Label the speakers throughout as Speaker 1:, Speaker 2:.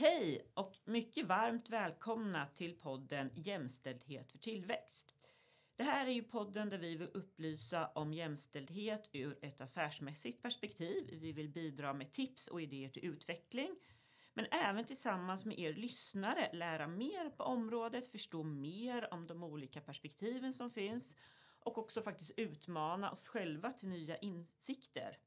Speaker 1: Hej och mycket varmt välkomna till podden Jämställdhet för tillväxt. Det här är ju podden där vi vill upplysa om jämställdhet ur ett affärsmässigt perspektiv. Vi vill bidra med tips och idéer till utveckling. Men även tillsammans med er lyssnare lära mer på området, förstå mer om de olika perspektiven som finns och också faktiskt utmana oss själva till nya insikter.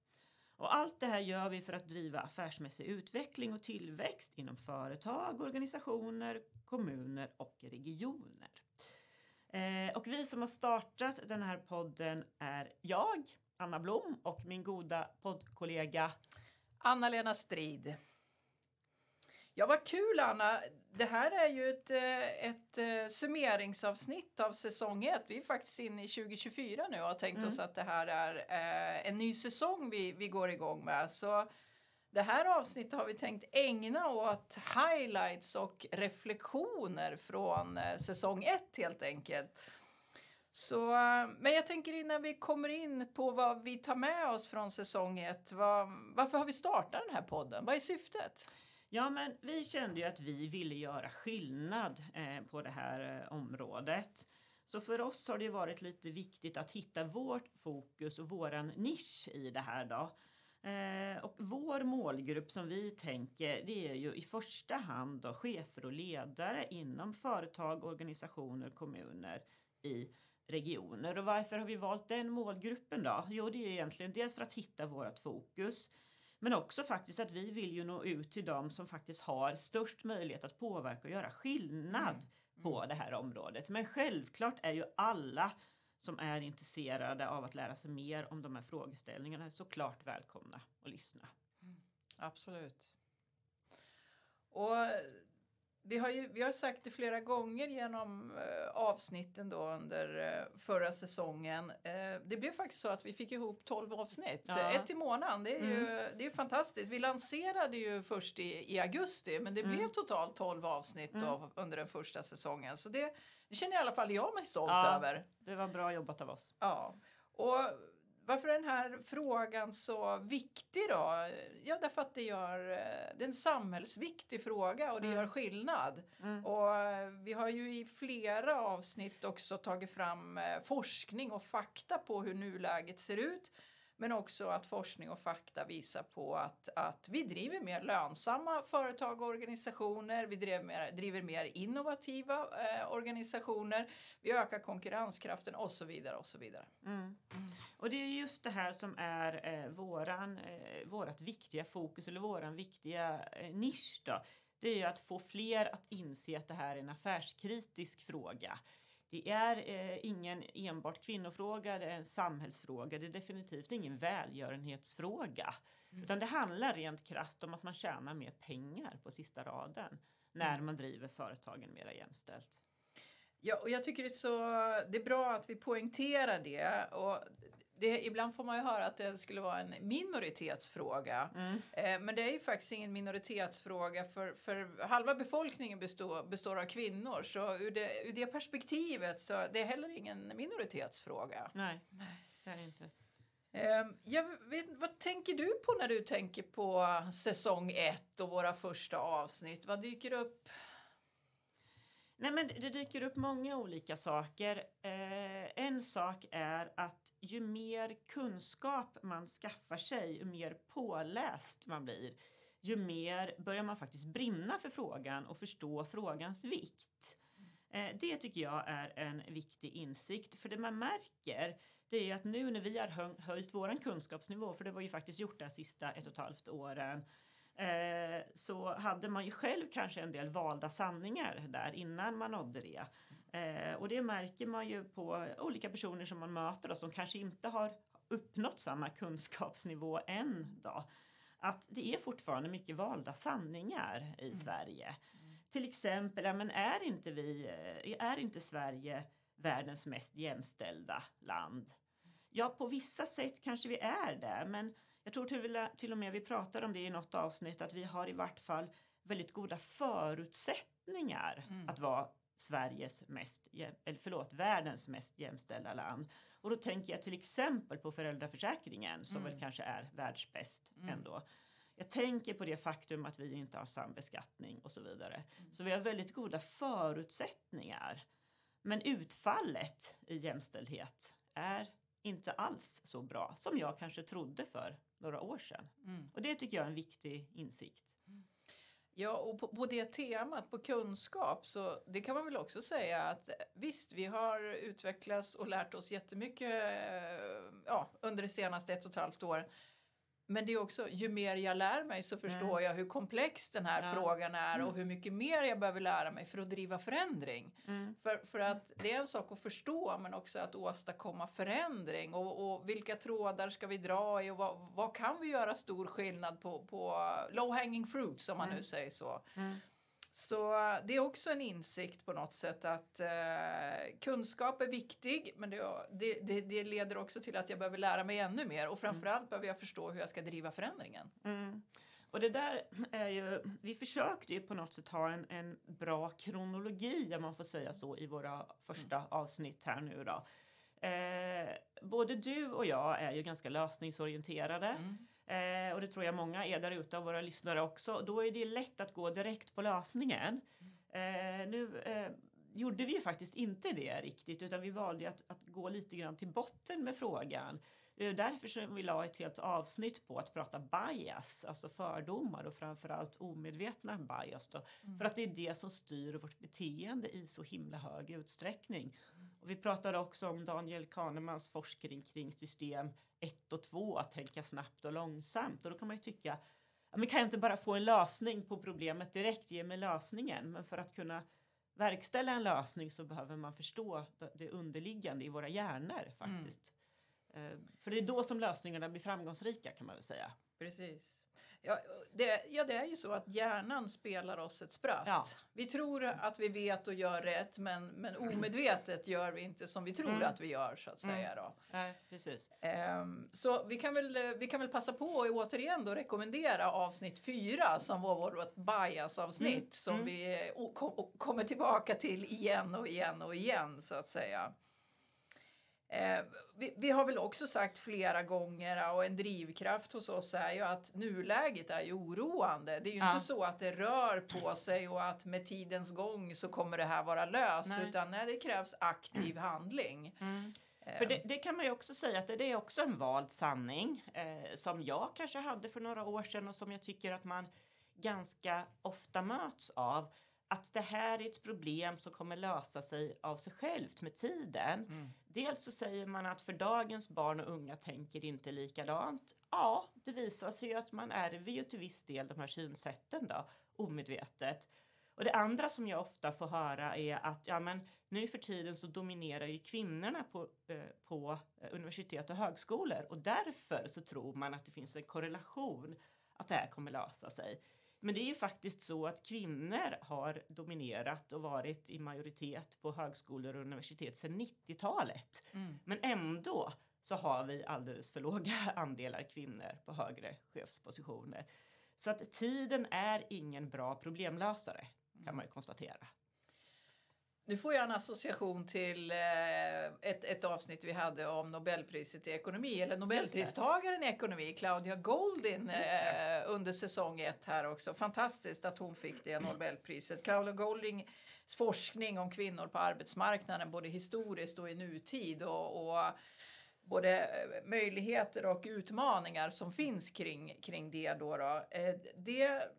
Speaker 1: Och allt det här gör vi för att driva affärsmässig utveckling och tillväxt inom företag, organisationer, kommuner och regioner. Eh, och vi som har startat den här podden är jag, Anna Blom och min goda poddkollega
Speaker 2: Anna-Lena Strid. Ja, vad kul Anna! Det här är ju ett, eh, ett eh, summeringsavsnitt av säsong 1. Vi är faktiskt inne i 2024 nu och har tänkt mm. oss att det här är eh, en ny säsong vi, vi går igång med. Så det här avsnittet har vi tänkt ägna åt highlights och reflektioner från säsong 1 helt enkelt. Så, men jag tänker innan vi kommer in på vad vi tar med oss från säsong 1. Var, varför har vi startat den här podden? Vad är syftet?
Speaker 1: Ja, men vi kände ju att vi ville göra skillnad eh, på det här eh, området. Så för oss har det varit lite viktigt att hitta vårt fokus och våran nisch i det här då. Eh, och vår målgrupp som vi tänker det är ju i första hand då chefer och ledare inom företag, organisationer, kommuner i regioner. Och varför har vi valt den målgruppen då? Jo, det är egentligen dels för att hitta vårt fokus men också faktiskt att vi vill ju nå ut till dem som faktiskt har störst möjlighet att påverka och göra skillnad mm. Mm. på det här området. Men självklart är ju alla som är intresserade av att lära sig mer om de här frågeställningarna såklart välkomna att lyssna. Mm.
Speaker 2: Absolut. Och vi har, ju, vi har sagt det flera gånger genom eh, avsnitten då under eh, förra säsongen. Eh, det blev faktiskt så att vi fick ihop 12 avsnitt, ja. ett i månaden. Det är, mm. ju, det är fantastiskt. Vi lanserade ju först i, i augusti men det mm. blev totalt 12 avsnitt mm. då, under den första säsongen. Så det, det känner i alla fall jag mig stolt ja, över.
Speaker 1: Det var bra jobbat av oss.
Speaker 2: Ja. Och varför är den här frågan så viktig då? Ja, därför att det, gör, eh, det är en samhällsviktig fråga och det mm. gör skillnad. Mm. Och eh, vi har ju i flera avsnitt också tagit fram eh, forskning och fakta på hur nuläget ser ut. Men också att forskning och fakta visar på att, att vi driver mer lönsamma företag och organisationer. Vi driver mer, driver mer innovativa eh, organisationer. Vi ökar konkurrenskraften och så vidare och så vidare. Mm. Mm.
Speaker 1: Och det är just det här som är eh, våran, eh, vårat viktiga fokus eller våran viktiga eh, nisch då. Det är ju att få fler att inse att det här är en affärskritisk fråga. Det är eh, ingen enbart kvinnofråga, det är en samhällsfråga. Det är definitivt ingen välgörenhetsfråga. Mm. Utan det handlar rent krasst om att man tjänar mer pengar på sista raden när mm. man driver företagen mer jämställt.
Speaker 2: Ja, och jag tycker det är, så, det är bra att vi poängterar det. Och det, ibland får man ju höra att det skulle vara en minoritetsfråga. Mm. Eh, men det är ju faktiskt ingen minoritetsfråga för, för halva befolkningen består, består av kvinnor. Så ur det, ur det perspektivet så det är heller ingen minoritetsfråga.
Speaker 1: Nej, det är det inte.
Speaker 2: Eh, jag vet, vad tänker du på när du tänker på säsong ett och våra första avsnitt? Vad dyker upp
Speaker 1: Nej, men det dyker upp många olika saker. Eh, en sak är att ju mer kunskap man skaffar sig, ju mer påläst man blir, ju mer börjar man faktiskt brinna för frågan och förstå frågans vikt. Eh, det tycker jag är en viktig insikt. För det man märker det är att nu när vi har höjt vår kunskapsnivå, för det var ju faktiskt gjort de sista ett och ett halvt åren, eh, så hade man ju själv kanske en del valda sanningar där innan man nådde det. Eh, och det märker man ju på olika personer som man möter då, som kanske inte har uppnått samma kunskapsnivå än då. Att det är fortfarande mycket valda sanningar i mm. Sverige. Mm. Till exempel, ja, men är inte vi, eh, är inte Sverige världens mest jämställda land? Ja, på vissa sätt kanske vi är det, men jag tror till, till och med vi pratar om det i något avsnitt att vi har i vart fall väldigt goda förutsättningar mm. att vara Sveriges mest, eller förlåt, världens mest jämställda land. Och då tänker jag till exempel på föräldraförsäkringen som mm. väl kanske är världsbäst mm. ändå. Jag tänker på det faktum att vi inte har sambeskattning och så vidare. Så vi har väldigt goda förutsättningar. Men utfallet i jämställdhet är inte alls så bra som jag kanske trodde för några år sedan.
Speaker 2: Mm.
Speaker 1: Och det tycker jag är en viktig insikt.
Speaker 2: Ja, och på, på det temat, på kunskap, så det kan man väl också säga att visst, vi har utvecklats och lärt oss jättemycket eh, ja, under det senaste ett och ett halvt åren. Men det är också, ju mer jag lär mig så förstår
Speaker 1: Mm.
Speaker 2: jag hur komplex den här
Speaker 1: Ja.
Speaker 2: frågan är och
Speaker 1: Mm.
Speaker 2: hur mycket mer jag behöver lära mig för att driva förändring. För, för att det är en sak att förstå men också att åstadkomma förändring och, och vilka trådar ska vi dra i och vad, vad kan vi göra stor skillnad på, på low hanging fruits om man nu
Speaker 1: Mm.
Speaker 2: säger så.
Speaker 1: Mm.
Speaker 2: Så det är också en insikt på något sätt att eh, kunskap är viktig men det, det, det, leder också till att jag behöver lära mig ännu mer och framförallt behöver jag förstå hur jag ska driva förändringen.
Speaker 1: Mm. Och det där är ju, vi försökte ju på något sätt ha en, en bra kronologi om man får säga så i våra första avsnitt här nu då. Eh, både du och jag är ju ganska lösningsorienterade.
Speaker 2: Mm.
Speaker 1: Eh, och det tror jag många är där ute av våra lyssnare också. Då är det lätt att gå direkt på lösningen. Eh, nu eh, gjorde vi ju faktiskt inte det riktigt utan vi valde att, att gå lite grann till botten med frågan. Det är därför som vi la ett helt avsnitt på att prata bias, alltså fördomar och framförallt omedvetna bias. Då, För att det är det som styr vårt beteende i så himla hög utsträckning. Och vi pratade också om Daniel Kahnemans forskning kring system 1 och 2, att tänka snabbt och långsamt. Och då kan man ju tycka, ja, men kan jag inte bara få en lösning på problemet direkt, ge mig lösningen. Men för att kunna verkställa en lösning så behöver man förstå det- underliggande i våra hjärnor faktiskt. Eh, För det är då som lösningarna blir framgångsrika kan man väl säga.
Speaker 2: Precis. Ja det, ja, det är ju så att hjärnan spelar oss ett spratt.
Speaker 1: Ja.
Speaker 2: Vi tror att vi vet och gör rätt men, men omedvetet gör vi inte som vi tror
Speaker 1: Mm.
Speaker 2: att vi gör så att säga. Då.
Speaker 1: Nej, precis.
Speaker 2: Ehm, så vi kan, väl, vi kan väl passa på att återigen då rekommendera avsnitt fyra som var vårt bias-avsnitt
Speaker 1: Mm,
Speaker 2: som
Speaker 1: mm.
Speaker 2: vi eh, kom, kommer tillbaka till igen och igen och igen så att säga. Eh, vi, vi har väl också sagt flera gånger och en drivkraft hos oss är ju att nuläget är ju oroande. Det är ju
Speaker 1: Ja.
Speaker 2: inte så att det rör på sig och att med tidens gång så kommer det här vara löst
Speaker 1: Nej.
Speaker 2: utan nej, det krävs aktiv handling.
Speaker 1: För det, det kan man ju också säga att det, det är också en vald sanning eh, som jag kanske hade för några år sedan och som jag tycker att man ganska ofta möts av. Att det här är ett problem som kommer lösa sig av sig självt med tiden.
Speaker 2: Mm.
Speaker 1: Dels så säger man att för dagens barn och unga tänker inte likadant. Ja, det visar sig ju att man ärver ju till viss del de här synsätten då, omedvetet. Och det andra som jag ofta får höra är att ja, men nu för tiden så dominerar ju kvinnorna på, eh, på eh, universitet och högskolor och därför så tror man att det finns en korrelation att det här kommer lösa sig. Men det är ju faktiskt så att kvinnor har dominerat och varit i majoritet på högskolor och universitet sedan 90-talet.
Speaker 2: Mm.
Speaker 1: Men ändå så har vi alldeles för låga andelar kvinnor på högre chefspositioner. Så att tiden är ingen bra problemlösare kan man ju konstatera.
Speaker 2: Nu får jag en association till eh, ett, ett avsnitt vi hade om Nobelpriset i ekonomi, eller Nobelpristagaren i ekonomi, Claudia Goldin eh, under säsong ett här också. Fantastiskt att hon fick det Nobelpriset. Claudia Goldings forskning om kvinnor på arbetsmarknaden, både historiskt och i nutid och, och både möjligheter och utmaningar som finns kring, kring det. Då, då. Eh, det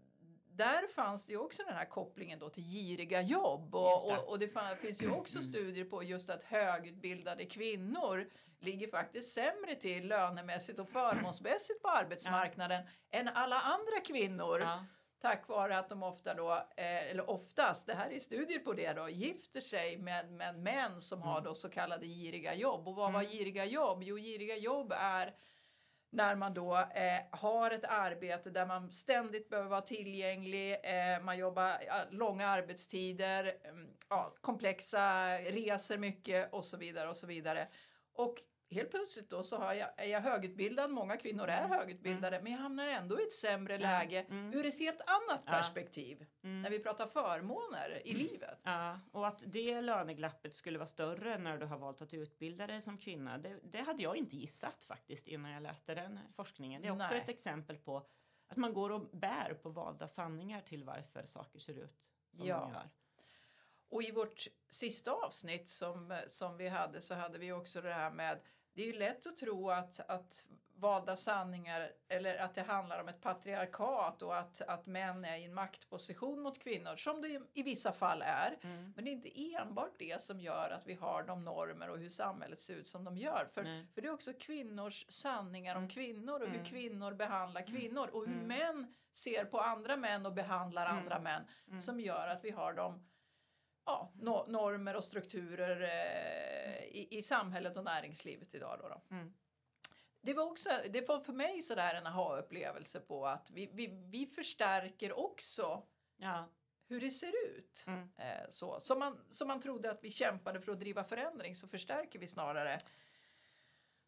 Speaker 2: där fanns det ju också den här kopplingen då till giriga jobb och,
Speaker 1: det.
Speaker 2: och, och det fan, finns ju också studier på just att högutbildade kvinnor ligger faktiskt sämre till lönemässigt och förmånsmässigt på arbetsmarknaden än alla andra kvinnor.
Speaker 1: Ja.
Speaker 2: Tack vare att de ofta då, eh, eller oftast, det här är studier på det då, gifter sig med, med män som har då så kallade giriga jobb. Och vad var giriga jobb? Jo, giriga jobb är när man då eh, har ett arbete där man ständigt behöver vara tillgänglig, eh, man jobbar långa arbetstider, mm, ja, komplexa reser mycket och så vidare och så vidare. Och helt plötsligt då så har jag, är jag högutbildad, många kvinnor är högutbildade, men jag hamnar ändå i ett sämre läge
Speaker 1: Mm.
Speaker 2: ur ett helt annat
Speaker 1: Ja.
Speaker 2: perspektiv
Speaker 1: Mm.
Speaker 2: när vi pratar förmåner i livet.
Speaker 1: Ja, och att det löneglappet skulle vara större när du har valt att utbilda dig som kvinna, det, det hade jag inte gissat faktiskt innan jag läste den forskningen. Det är också
Speaker 2: Nej.
Speaker 1: ett exempel på att man går och bär på valda sanningar till varför saker ser ut som
Speaker 2: Ja.
Speaker 1: de gör.
Speaker 2: Och i vårt sista avsnitt som, som vi hade så hade vi också det här med det är ju lätt att tro att, att valda sanningar eller att det handlar om ett patriarkat och att, att män är i en maktposition mot kvinnor som det i vissa fall är.
Speaker 1: Mm.
Speaker 2: Men det är inte enbart det som gör att vi har de normer och hur samhället ser ut som de gör. För,
Speaker 1: Nej.
Speaker 2: för det är också kvinnors sanningar om
Speaker 1: Mm.
Speaker 2: kvinnor och hur
Speaker 1: Mm.
Speaker 2: kvinnor behandlar kvinnor och hur
Speaker 1: Mm.
Speaker 2: män ser på andra män och behandlar
Speaker 1: Mm.
Speaker 2: andra män
Speaker 1: Mm.
Speaker 2: som gör att vi har de ja, no normer och strukturer eh, i, i samhället och näringslivet idag. Då, då.
Speaker 1: Mm.
Speaker 2: Det var också, det var för mig sådär en aha-upplevelse på att vi, vi, vi förstärker också
Speaker 1: Ja.
Speaker 2: hur det ser ut.
Speaker 1: Mm.
Speaker 2: Eh, så. Som, man, som man trodde att vi kämpade för att driva förändring så förstärker vi snarare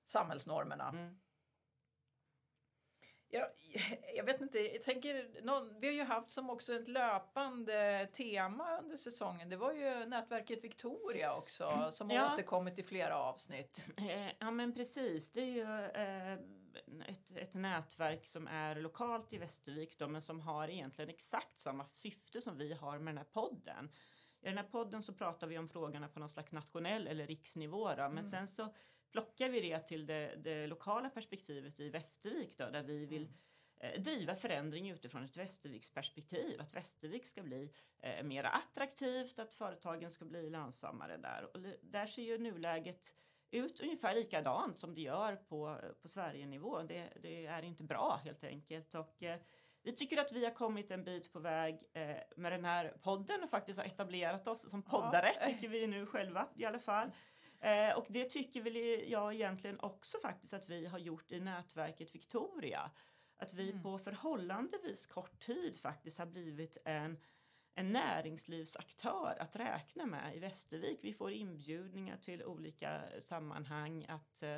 Speaker 2: samhällsnormerna.
Speaker 1: Mm.
Speaker 2: Jag, jag vet inte, jag tänker, någon, vi har ju haft som också ett löpande tema under säsongen. Det var ju nätverket Victoria också som har
Speaker 1: Ja.
Speaker 2: återkommit i flera avsnitt.
Speaker 1: Eh, Ja men precis, det är ju eh, ett, ett nätverk som är lokalt i Västervik då, men som har egentligen exakt samma syfte som vi har med den här podden. I den här podden så pratar vi om frågorna på någon slags nationell eller riksnivå då, men
Speaker 2: Mm.
Speaker 1: sen så plockar vi det till det, det lokala perspektivet i Västervik då, där vi vill eh, driva förändring utifrån ett Västerviks perspektiv. Att Västervik ska bli eh, mer attraktivt, att företagen ska bli lönsammare där. Och där ser ju nuläget ut ungefär likadant som det gör på, på Sverigenivå. Det, det är inte bra helt enkelt. Och, eh, vi tycker att vi har kommit en bit på väg eh, med den här podden och faktiskt har etablerat oss som poddare,
Speaker 2: Ja.
Speaker 1: tycker vi nu själva i alla fall. Eh, och det tycker väl jag egentligen också faktiskt att vi har gjort i nätverket Victoria. Att vi
Speaker 2: Mm.
Speaker 1: på förhållandevis kort tid faktiskt har blivit en, en näringslivsaktör att räkna med i Västervik. Vi får inbjudningar till olika sammanhang att, eh,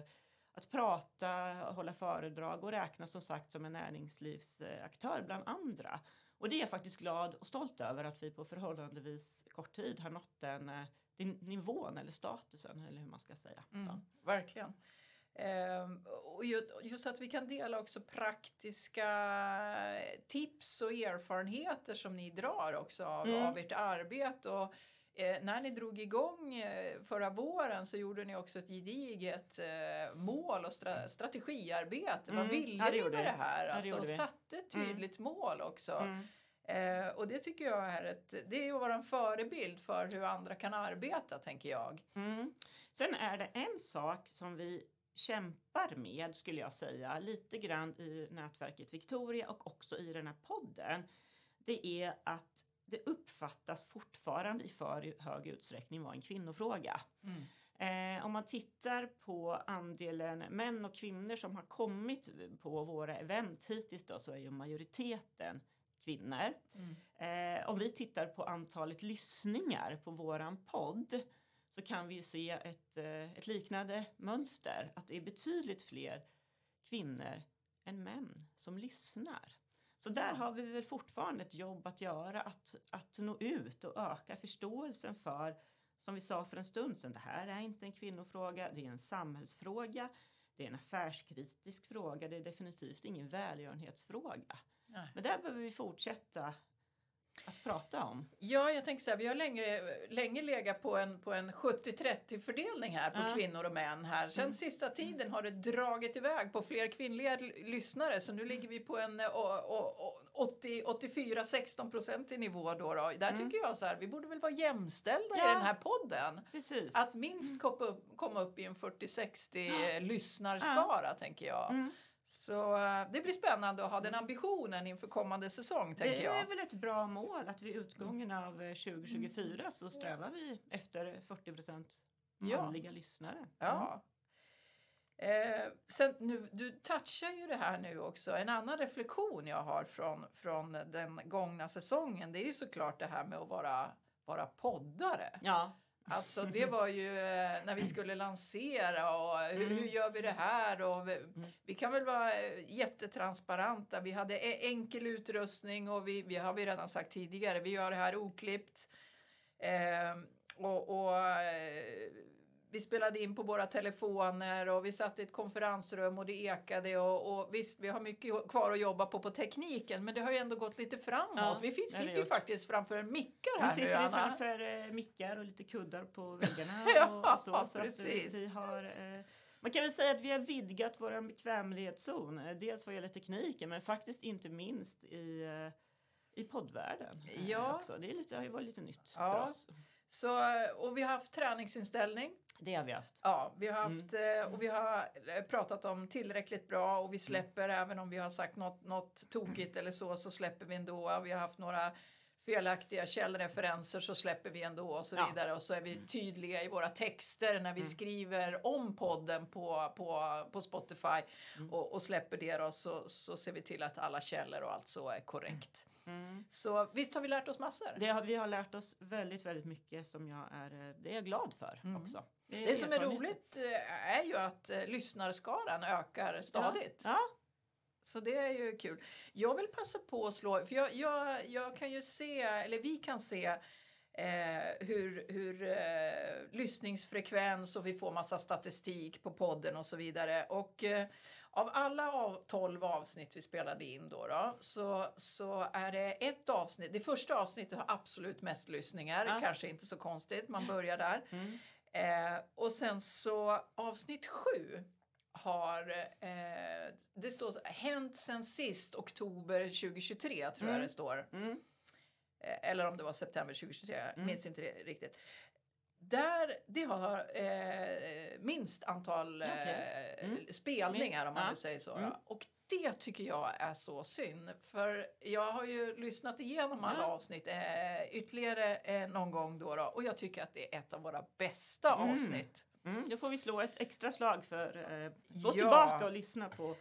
Speaker 1: att prata, hålla föredrag och räknas som sagt som en näringslivsaktör bland andra. Och det är jag faktiskt glad och stolt över att vi på förhållandevis kort tid har nått den, den nivån eller statusen eller hur man ska säga.
Speaker 2: Mm, verkligen. Ehm, och ju- just att vi kan dela också praktiska tips och erfarenheter som ni drar också av,
Speaker 1: Mm.
Speaker 2: av ert arbete. Och, eh, när ni drog igång eh, förra våren så gjorde ni också ett gediget eh, mål och stra- strategiarbete. Vad
Speaker 1: Mm,
Speaker 2: ville
Speaker 1: ja, det
Speaker 2: ni med det här?
Speaker 1: Ja, det
Speaker 2: alltså, satte ett
Speaker 1: Mm.
Speaker 2: tydligt mål också.
Speaker 1: Mm.
Speaker 2: Eh, och det tycker jag är, ett, det är att vara en förebild för hur andra kan arbeta, tänker jag.
Speaker 1: Mm. Sen är det en sak som vi kämpar med, skulle jag säga, lite grann i nätverket Victoria och också i den här podden. Det är att det uppfattas fortfarande i för hög utsträckning vara en kvinnofråga. Eh, om man tittar på andelen män och kvinnor som har kommit på våra event hittills då, så är ju majoriteten kvinnor.
Speaker 2: Mm.
Speaker 1: Eh, om vi tittar på antalet lyssningar på våran podd så kan vi ju se ett, eh, ett liknande mönster. Att det är betydligt fler kvinnor än män som lyssnar. Så där har vi väl fortfarande ett jobb att göra, att, att nå ut och öka förståelsen för, som vi sa för en stund sedan, det här är inte en kvinnofråga, det är en samhällsfråga, det är en affärskritisk fråga, det är definitivt ingen välgörenhetsfråga.
Speaker 2: Nej.
Speaker 1: Men där behöver vi fortsätta att prata om.
Speaker 2: Ja, jag tänker så här, vi har länge, länge legat på en, på en 70-30 fördelning här på
Speaker 1: Ja.
Speaker 2: kvinnor och män här. Sen
Speaker 1: Mm.
Speaker 2: sista tiden har det dragit iväg på fler kvinnliga lyssnare så nu ligger vi på en eh, o- o- o- 80, 84-16 procentig nivå då. då. Där
Speaker 1: Mm.
Speaker 2: tycker jag så här, vi borde väl vara jämställda i
Speaker 1: Ja.
Speaker 2: den här podden.
Speaker 1: Precis.
Speaker 2: Att minst komma upp, komma upp i en 40-60 lyssnarskara tänker jag.
Speaker 1: Mm.
Speaker 2: Så eh, det blir spännande att ha den ambitionen inför kommande säsong tänker
Speaker 1: Det
Speaker 2: jag.
Speaker 1: är väl ett bra mål att vid utgången av eh, 2024 så strävar vi efter 40 procent
Speaker 2: Ja.
Speaker 1: manliga lyssnare. Mm.
Speaker 2: Ja. Eh, sen nu, du touchar ju det här nu också. En annan reflektion jag har från, från den gångna säsongen det är ju såklart det här med att vara, vara poddare.
Speaker 1: Ja.
Speaker 2: Alltså det var ju eh, när vi skulle lansera och hur,
Speaker 1: Mm.
Speaker 2: hur gör vi det här och vi, vi kan väl vara eh, jättetransparenta. Vi hade e- enkel utrustning och vi, vi har vi redan sagt tidigare, vi gör det här oklippt. Eh, och och eh, vi spelade in på våra telefoner och vi satt i ett konferensrum och det ekade och, och visst, vi har mycket kvar att jobba på på tekniken men det har ju ändå gått lite framåt.
Speaker 1: Ja,
Speaker 2: vi
Speaker 1: det
Speaker 2: sitter
Speaker 1: det
Speaker 2: ju
Speaker 1: gjort.
Speaker 2: faktiskt framför mickar
Speaker 1: Nu
Speaker 2: här
Speaker 1: sitter
Speaker 2: nu,
Speaker 1: vi
Speaker 2: Anna.
Speaker 1: framför eh, mickar och lite kuddar på väggarna.
Speaker 2: Ja,
Speaker 1: och så, så eh,
Speaker 2: precis.
Speaker 1: vi har, eh, man kan väl säga att vi har vidgat vår bekvämlighetszon. eh, Dels vad gäller tekniken men faktiskt inte minst i, eh, i poddvärlden.
Speaker 2: Ja.
Speaker 1: Också. Det är lite, har ju varit lite nytt
Speaker 2: Ja.
Speaker 1: för oss.
Speaker 2: Så, och vi har haft träningsinställning.
Speaker 1: Det har vi haft.
Speaker 2: Ja, vi har
Speaker 1: Mm.
Speaker 2: haft eh, och vi har eh, pratat om tillräckligt bra och vi släpper även om vi har sagt något, något tokigt eller så så släpper vi ändå. Vi har haft några felaktiga källreferenser så släpper vi ändå och så
Speaker 1: Ja.
Speaker 2: vidare och så är vi tydliga i våra texter när vi
Speaker 1: Mm.
Speaker 2: skriver om podden på, på, på Spotify
Speaker 1: Mm.
Speaker 2: och, och släpper det då så, så ser vi till att alla källor och allt så är korrekt.
Speaker 1: Mm.
Speaker 2: Så visst har vi lärt oss massor.
Speaker 1: Det har, vi har lärt oss väldigt, väldigt mycket som jag är, det är jag glad för
Speaker 2: Mm.
Speaker 1: också.
Speaker 2: Det som är roligt eh, är ju att eh, lyssnarskaran ökar stadigt.
Speaker 1: Ja,
Speaker 2: Så det är ju kul. Jag vill passa på att slå, för jag, jag, jag kan ju se, eller vi kan se eh, hur, hur eh, lyssningsfrekvens och vi får massa statistik på podden och så vidare. Och eh, av alla av 12 avsnitt vi spelade in då, då så, så är det ett avsnitt, det första avsnittet har absolut mest lyssningar,
Speaker 1: Ja.
Speaker 2: kanske inte så konstigt, man börjar där.
Speaker 1: mm.
Speaker 2: Eh, och sen så avsnitt sju har, eh, det står så, hänt sen sist oktober 2023 tror jag
Speaker 1: Mm.
Speaker 2: det står.
Speaker 1: Mm.
Speaker 2: Eh, eller om det var september 2023, jag
Speaker 1: Mm.
Speaker 2: minns inte riktigt. Där det har eh, minst antal eh,
Speaker 1: Okej. Mm.
Speaker 2: spelningar
Speaker 1: Minst,
Speaker 2: om man
Speaker 1: ja.
Speaker 2: nu säger så.
Speaker 1: Mm.
Speaker 2: Och det tycker jag är så synd. För jag har ju lyssnat igenom alla
Speaker 1: Ja.
Speaker 2: avsnitt eh, ytterligare eh, någon gång då, då. Och jag tycker att det är ett av våra bästa
Speaker 1: Mm.
Speaker 2: avsnitt.
Speaker 1: Mm. Då får vi slå ett extra slag för eh, gå
Speaker 2: Ja.
Speaker 1: tillbaka och lyssna på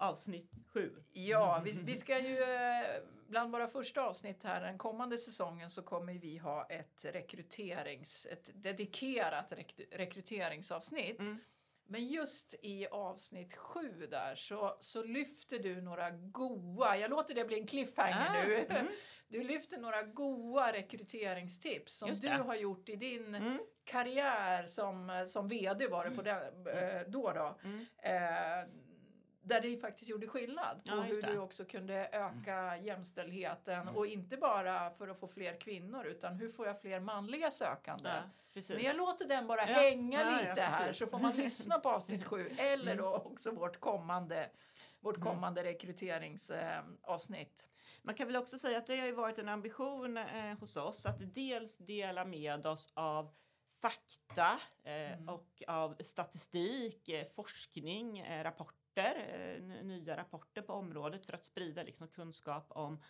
Speaker 1: avsnitt sju.
Speaker 2: Ja, vi, vi ska ju eh, bland våra första avsnitt här den kommande säsongen så kommer vi ha ett rekryterings, ett dedikerat rek, rekryteringsavsnitt.
Speaker 1: Mm.
Speaker 2: Men just i avsnitt sju där så, så lyfter du några goa, jag låter det bli en cliffhanger
Speaker 1: Ah,
Speaker 2: nu.
Speaker 1: mm.
Speaker 2: Du lyfter några goa rekryteringstips som du har gjort i din
Speaker 1: Mm.
Speaker 2: karriär som, som vd var det på den, eh, då. då.
Speaker 1: Mm.
Speaker 2: Eh, där det faktiskt gjorde skillnad på
Speaker 1: Ja,
Speaker 2: hur.
Speaker 1: Mm.
Speaker 2: du också kunde öka jämställdheten och inte bara för att få fler kvinnor utan hur får jag fler manliga sökande.
Speaker 1: Ja.
Speaker 2: Men jag låter den bara
Speaker 1: Ja,
Speaker 2: hänga lite här så får man lyssna på avsnitt sju eller
Speaker 1: Mm.
Speaker 2: då också vårt kommande, vårt kommande rekryteringsavsnitt.
Speaker 1: Man kan väl också säga att det har ju varit en ambition eh, hos oss att dels dela med oss av fakta eh,
Speaker 2: Mm.
Speaker 1: och av statistik, eh, forskning, eh, rapporter, nya rapporter på området för att sprida liksom, kunskap om,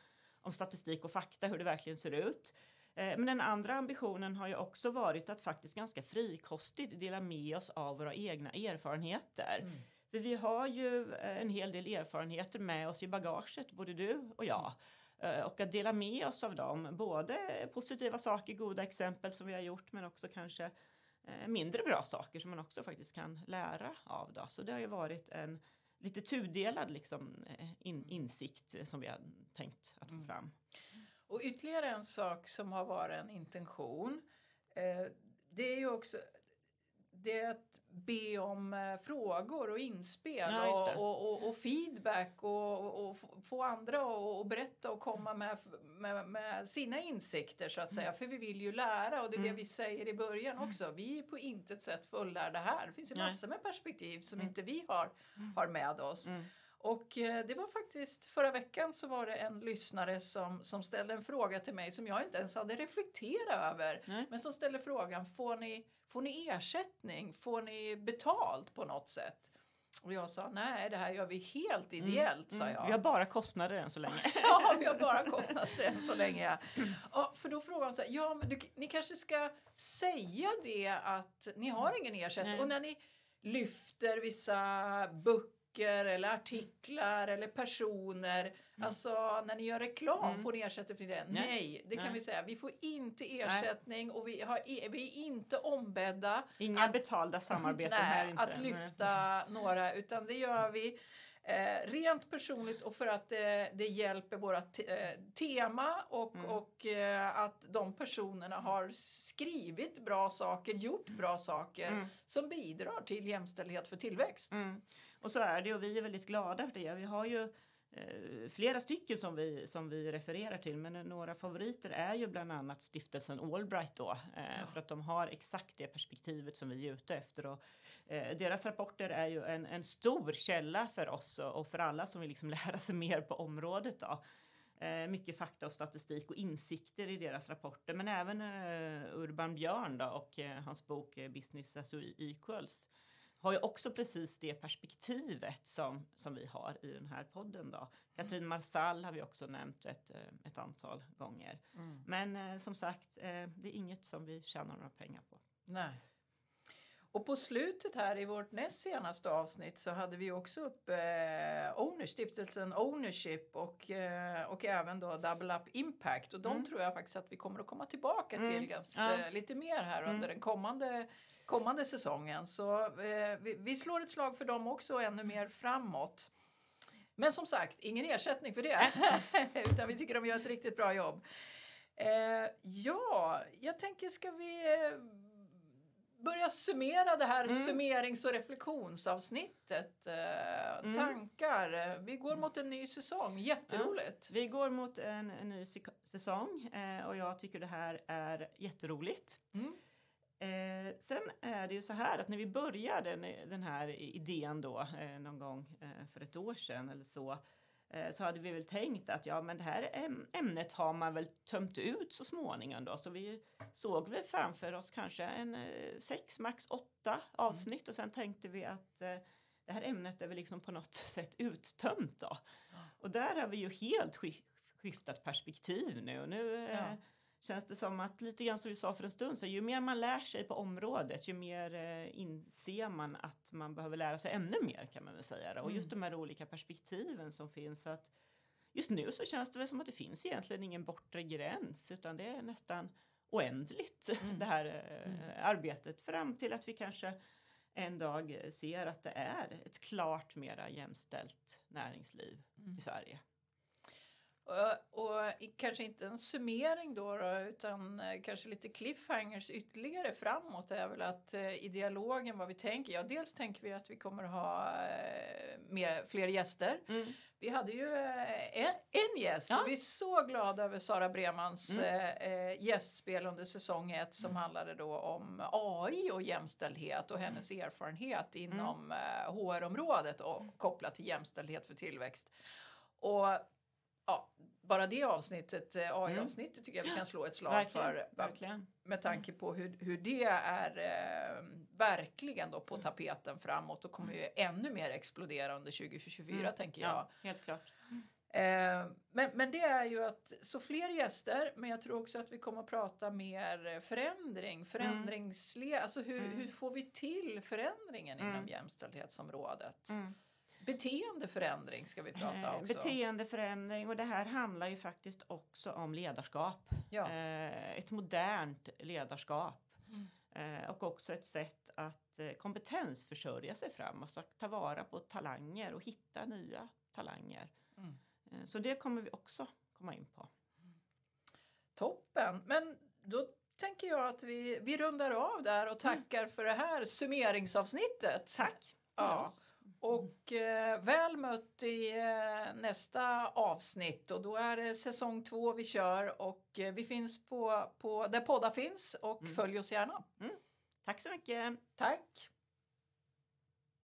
Speaker 1: om statistik och fakta, hur det verkligen ser ut. Eh, Men den andra ambitionen har ju också varit att faktiskt ganska frikostigt dela med oss av våra egna erfarenheter.
Speaker 2: Mm.
Speaker 1: För vi har ju eh, en hel del erfarenheter med oss i bagaget, både du och jag. Eh, Och att dela med oss av dem, både positiva saker, goda exempel som vi har gjort, men också kanske mindre bra saker som man också faktiskt kan lära av. Då. Så det har ju varit en lite tudelad liksom, eh, in, insikt eh, som vi har tänkt att få
Speaker 2: Mm.
Speaker 1: fram.
Speaker 2: Och ytterligare en sak som har varit en intention eh, det är ju också det att be om eh, frågor och inspel
Speaker 1: Ja, det.
Speaker 2: och, och, och, feedback och, och, få- andra att berätta och komma med, med, med sina insikter så att säga. För vi vill ju lära och det är det
Speaker 1: Mm.
Speaker 2: vi säger i början också. Vi är på intet sätt fullärda här. Det finns ju massor med perspektiv som
Speaker 1: Mm.
Speaker 2: inte vi har, har med oss.
Speaker 1: Mm.
Speaker 2: Och eh, det var faktiskt förra veckan så var det en lyssnare som, som ställde en fråga till mig som jag inte ens hade reflekterat över.
Speaker 1: Nej.
Speaker 2: Men som ställde frågan, får ni, får ni ersättning? Får ni betalt på något sätt? Och jag sa, nej det här gör vi helt ideellt, sa
Speaker 1: Mm.
Speaker 2: jag.
Speaker 1: Vi har bara kostnader än så länge.
Speaker 2: Ja, vi har bara kostnader än så länge. Ja, för då frågar hon så här, ja men du, ni kanske ska säga det att ni har ingen ersättning.
Speaker 1: Nej.
Speaker 2: Och när ni lyfter vissa böcker eller artiklar eller personer, alltså när ni gör reklam,
Speaker 1: Mm.
Speaker 2: får ni ersättning för det?
Speaker 1: Nej.
Speaker 2: Nej, det kan
Speaker 1: Nej.
Speaker 2: vi säga. Vi får inte ersättning och vi, har, vi är inte ombedda
Speaker 1: Inga
Speaker 2: Att-
Speaker 1: betalda samarbeten här
Speaker 2: Nej,
Speaker 1: inte.
Speaker 2: att lyfta några, utan det gör vi Eh, rent personligt och för att eh, det hjälper våra te eh, tema och,
Speaker 1: Mm.
Speaker 2: och eh, att de personerna har skrivit bra saker, gjort bra saker
Speaker 1: Mm.
Speaker 2: som bidrar till jämställdhet för tillväxt.
Speaker 1: Mm. Och så är det och vi är väldigt glada för det. Vi har ju eh, flera stycken som vi, som vi refererar till men några favoriter är ju bland annat stiftelsen Allbright då. Eh. För att de har exakt det perspektivet som vi är ute efter. Och, eh, deras rapporter är ju en, en stor källa för oss och, för alla som vill liksom lära sig mer på området. Då. Eh, mycket fakta och statistik och insikter i deras rapporter men även eh, Urban Björn då, och eh, hans bok eh, Business as Equals har ju också precis det perspektivet som, som vi har i den här podden. Då. Katrin Marsall har vi också nämnt ett, eh, ett antal gånger.
Speaker 2: Mm.
Speaker 1: Men eh, som sagt, eh, det är inget som vi tjänar några pengar på.
Speaker 2: Nej. Och på slutet här i vårt näst senaste avsnitt så hade vi också upp eh, Owner, stiftelsen Ownership och, eh, och även då Double Up Impact och de
Speaker 1: Mm.
Speaker 2: tror jag faktiskt att vi kommer att komma tillbaka till
Speaker 1: Mm.
Speaker 2: ganska,
Speaker 1: Ja.
Speaker 2: lite mer här
Speaker 1: Mm.
Speaker 2: under den kommande, kommande säsongen. Så eh, vi, vi slår ett slag för dem också ännu mer framåt. Men som sagt, ingen ersättning för det. Utan vi tycker de gör ett riktigt bra jobb. Eh, ja, jag tänker ska vi eh, börja summera det här
Speaker 1: Mm.
Speaker 2: summerings och reflektionsavsnittet. Eh,
Speaker 1: Mm.
Speaker 2: Tankar. Vi går mot en ny säsong. Jätteroligt.
Speaker 1: Vi går mot en, en ny säsong eh, och jag tycker det här är jätteroligt.
Speaker 2: Mm.
Speaker 1: Eh, sen är det ju så här att när vi började den, den här idén då eh, någon gång eh, för ett år sedan eller så så hade vi väl tänkt att ja men det här äm- ämnet har man väl tömt ut så småningom då så vi såg väl framför oss kanske en eh, sex, max åtta avsnitt och sen tänkte vi att eh, det här ämnet är väl liksom på något sätt uttömt då. Och där har vi ju helt sk- skiftat perspektiv nu. Nu eh,
Speaker 2: Ja.
Speaker 1: Känns det som att lite grann som vi sa för en stund sedan, ju mer man lär sig på området, ju mer eh, inser man att man behöver lära sig ännu mer kan man väl säga. Och just de här olika perspektiven som finns. Så att just nu så känns det väl som att det finns egentligen ingen bortre gräns, utan det är nästan oändligt
Speaker 2: Mm.
Speaker 1: det här eh, arbetet fram till att vi kanske en dag ser att det är ett klart mera jämställt näringsliv
Speaker 2: Mm.
Speaker 1: i Sverige.
Speaker 2: Och, kanske inte en summering då, då utan eh, kanske lite cliffhangers ytterligare framåt är väl att eh, i dialogen vad vi tänker. Ja, dels tänker vi att vi kommer ha eh, mer, fler gäster. Vi hade ju en, en gäst
Speaker 1: Ja.
Speaker 2: och vi är så glada över Sara Bremans
Speaker 1: Mm.
Speaker 2: gästspel under säsong ett som handlade då om AI och jämställdhet och hennes erfarenhet inom eh, HR-området och kopplat till jämställdhet för tillväxt. Och ja, bara det avsnittet, eh, AI-avsnittet tycker jag vi kan slå ett slag
Speaker 1: Verkligen,
Speaker 2: för
Speaker 1: verkligen.
Speaker 2: med tanke på hur, hur det är eh, verkligen då på tapeten framåt och kommer ju ännu mer explodera under 2024
Speaker 1: Mm.
Speaker 2: tänker jag.
Speaker 1: Ja, helt klart.
Speaker 2: Eh, men, men det är ju att så fler gäster, men jag tror också att vi kommer att prata mer förändring, förändringsle, alltså hur,
Speaker 1: Mm.
Speaker 2: hur får vi till förändringen
Speaker 1: Mm.
Speaker 2: inom jämställdhetsområdet?
Speaker 1: Mm.
Speaker 2: Beteendeförändring ska vi prata
Speaker 1: Eh,
Speaker 2: också.
Speaker 1: Beteendeförändring och det här handlar ju faktiskt också om ledarskap.
Speaker 2: Ja.
Speaker 1: Eh, ett modernt ledarskap.
Speaker 2: Mm.
Speaker 1: Eh, och också ett sätt att kompetensförsörja sig fram och så ta vara på talanger och hitta nya talanger.
Speaker 2: Mm.
Speaker 1: Så det kommer vi också komma in på.
Speaker 2: Toppen, men då tänker jag att vi, vi rundar av där och tackar för det här summeringsavsnittet.
Speaker 1: Tack!
Speaker 2: Ja.
Speaker 1: oss.
Speaker 2: Och eh, väl mött i eh, nästa avsnitt och då är det säsong två vi kör och eh, vi finns på, på där poddar finns och
Speaker 1: Mm.
Speaker 2: följ oss gärna.
Speaker 1: Tack så mycket!
Speaker 2: Tack!